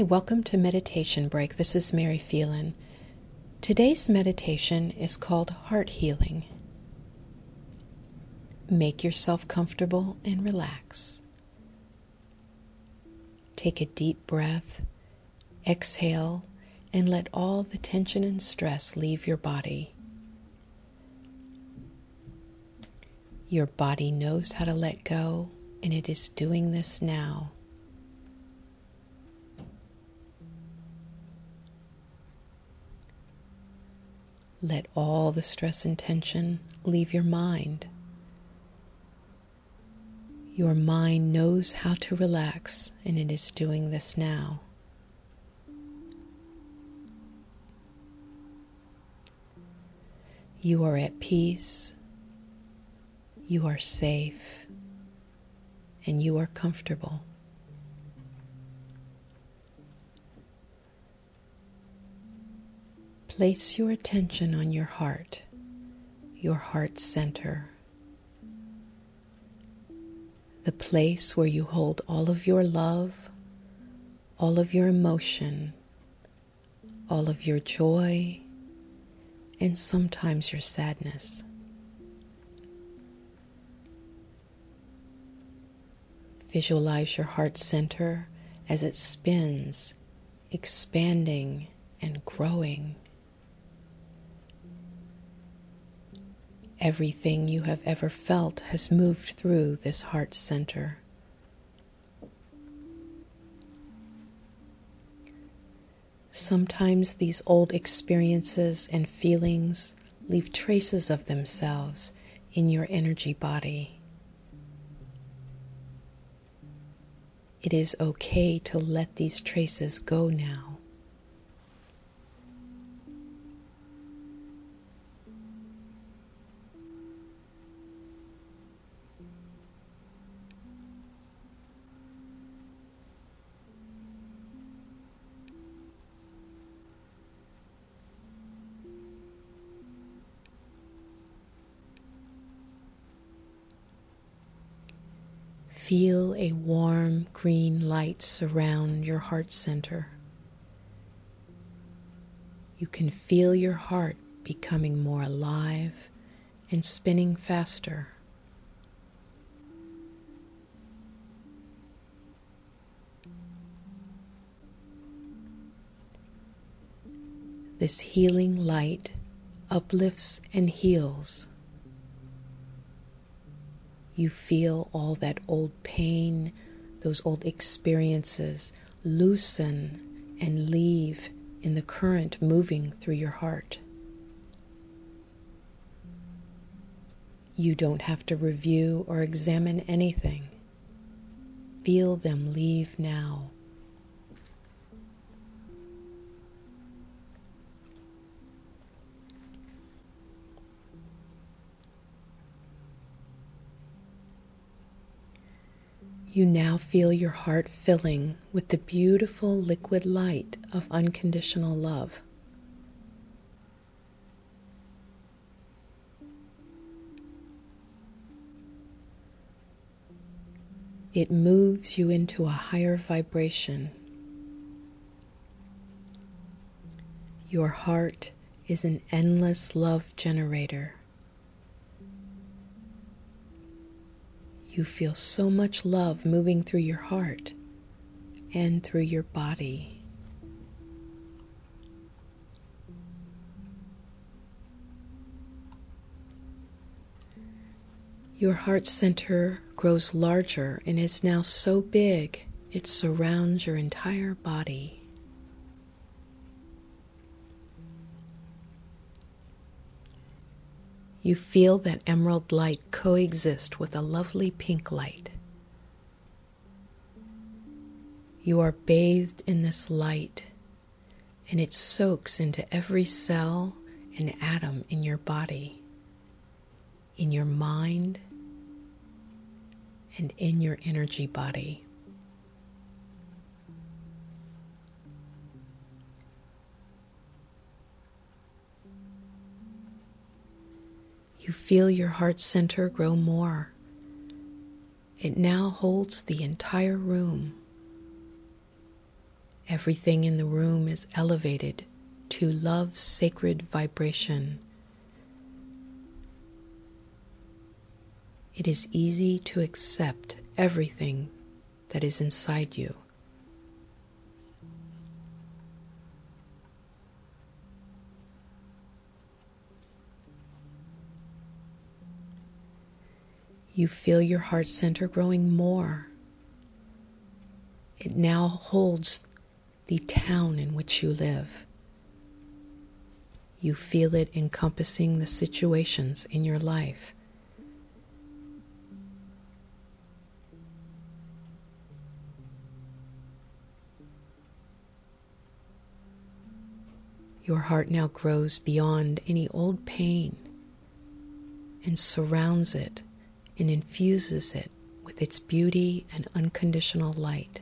Hi, welcome to Meditation Break. This is Mary Phelan. Today's meditation is called Heart Healing. Make yourself comfortable and relax. Take a deep breath, exhale, and let all the tension and stress leave your body. Your body knows how to let go, and it is doing this now. Let all the stress and tension leave your mind. Your mind knows how to relax, and it is doing this now. You are at peace, you are safe, and you are comfortable. Place your attention on your heart, your heart center, the place where you hold all of your love, all of your emotion, all of your joy, and sometimes your sadness. Visualize your heart center as it spins, expanding and growing. Everything you have ever felt has moved through this heart center. Sometimes these old experiences and feelings leave traces of themselves in your energy body. It is okay to let these traces go now. Feel a warm green light surround your heart center. You can feel your heart becoming more alive and spinning faster. This healing light uplifts and heals you feel all that old pain, those old experiences loosen and leave in the current moving through your heart. You don't have to review or examine anything. Feel them leave now. You now feel your heart filling with the beautiful liquid light of unconditional love. It moves you into a higher vibration. Your heart is an endless love generator. You feel so much love moving through your heart and through your body. Your heart center grows larger and is now so big it surrounds your entire body. You feel that emerald light coexist with a lovely pink light. You are bathed in this light, and it soaks into every cell and atom in your body, in your mind, and in your energy body. You feel your heart center grow more. It now holds the entire room. Everything in the room is elevated to love's sacred vibration. It is easy to accept everything that is inside you. You feel your heart center growing more. It now holds the town in which you live. You feel it encompassing the situations in your life. Your heart now grows beyond any old pain and surrounds it and infuses it with its beauty and unconditional light.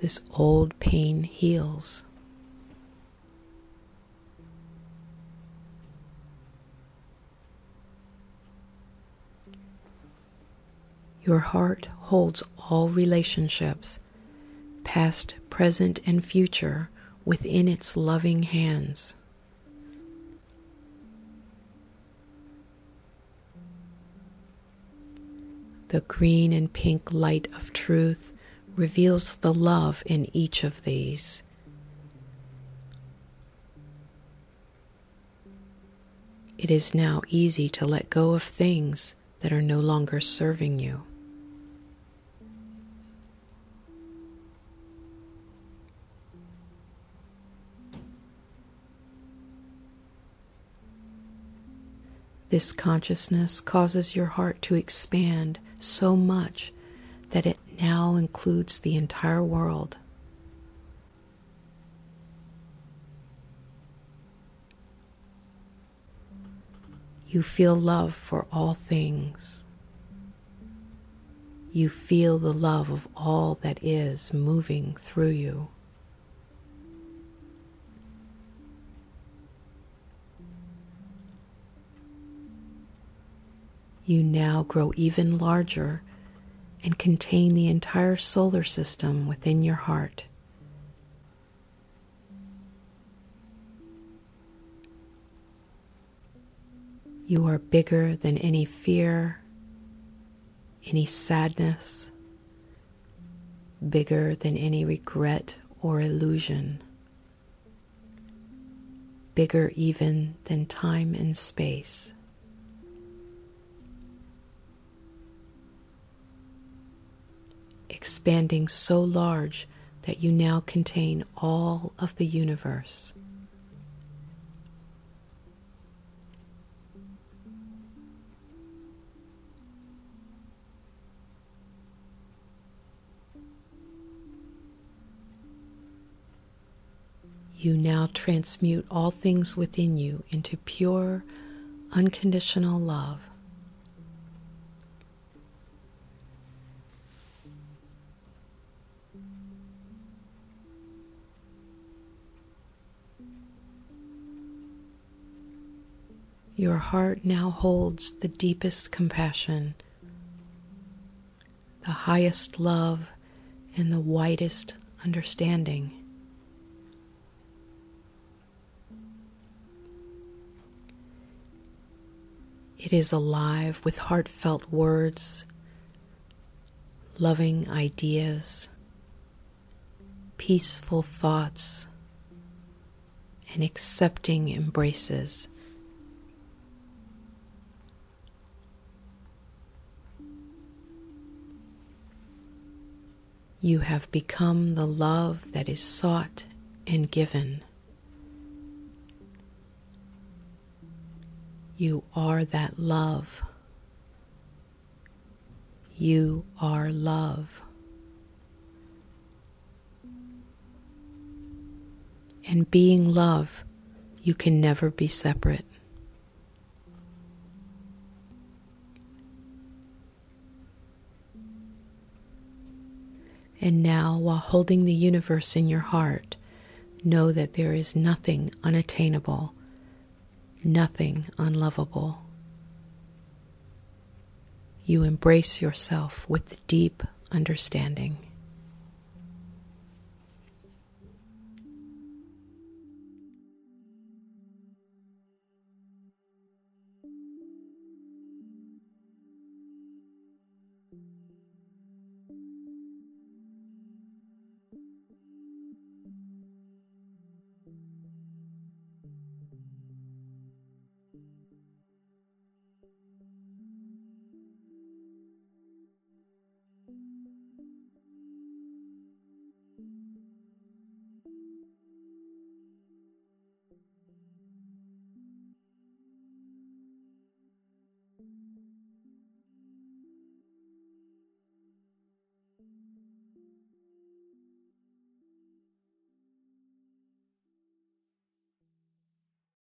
This old pain heals. Your heart holds all relationships, past, present, and future, within its loving hands. The green and pink light of truth reveals the love in each of these. It is now easy to let go of things that are no longer serving you. This consciousness causes your heart to expand so much that it now includes the entire world. You feel love for all things. You feel the love of all that is moving through you. You now grow even larger and contain the entire solar system within your heart. You are bigger than any fear, any sadness, bigger than any regret or illusion, bigger even than time and space. Expanding so large that you now contain all of the universe. You now transmute all things within you into pure, unconditional love. Your heart now holds the deepest compassion, the highest love, and the widest understanding. It is alive with heartfelt words, loving ideas, peaceful thoughts, and accepting embraces. You have become the love that is sought and given. You are that love. You are love. And being love, you can never be separate. And now, while holding the universe in your heart, know that there is nothing unattainable, nothing unlovable. You embrace yourself with deep understanding.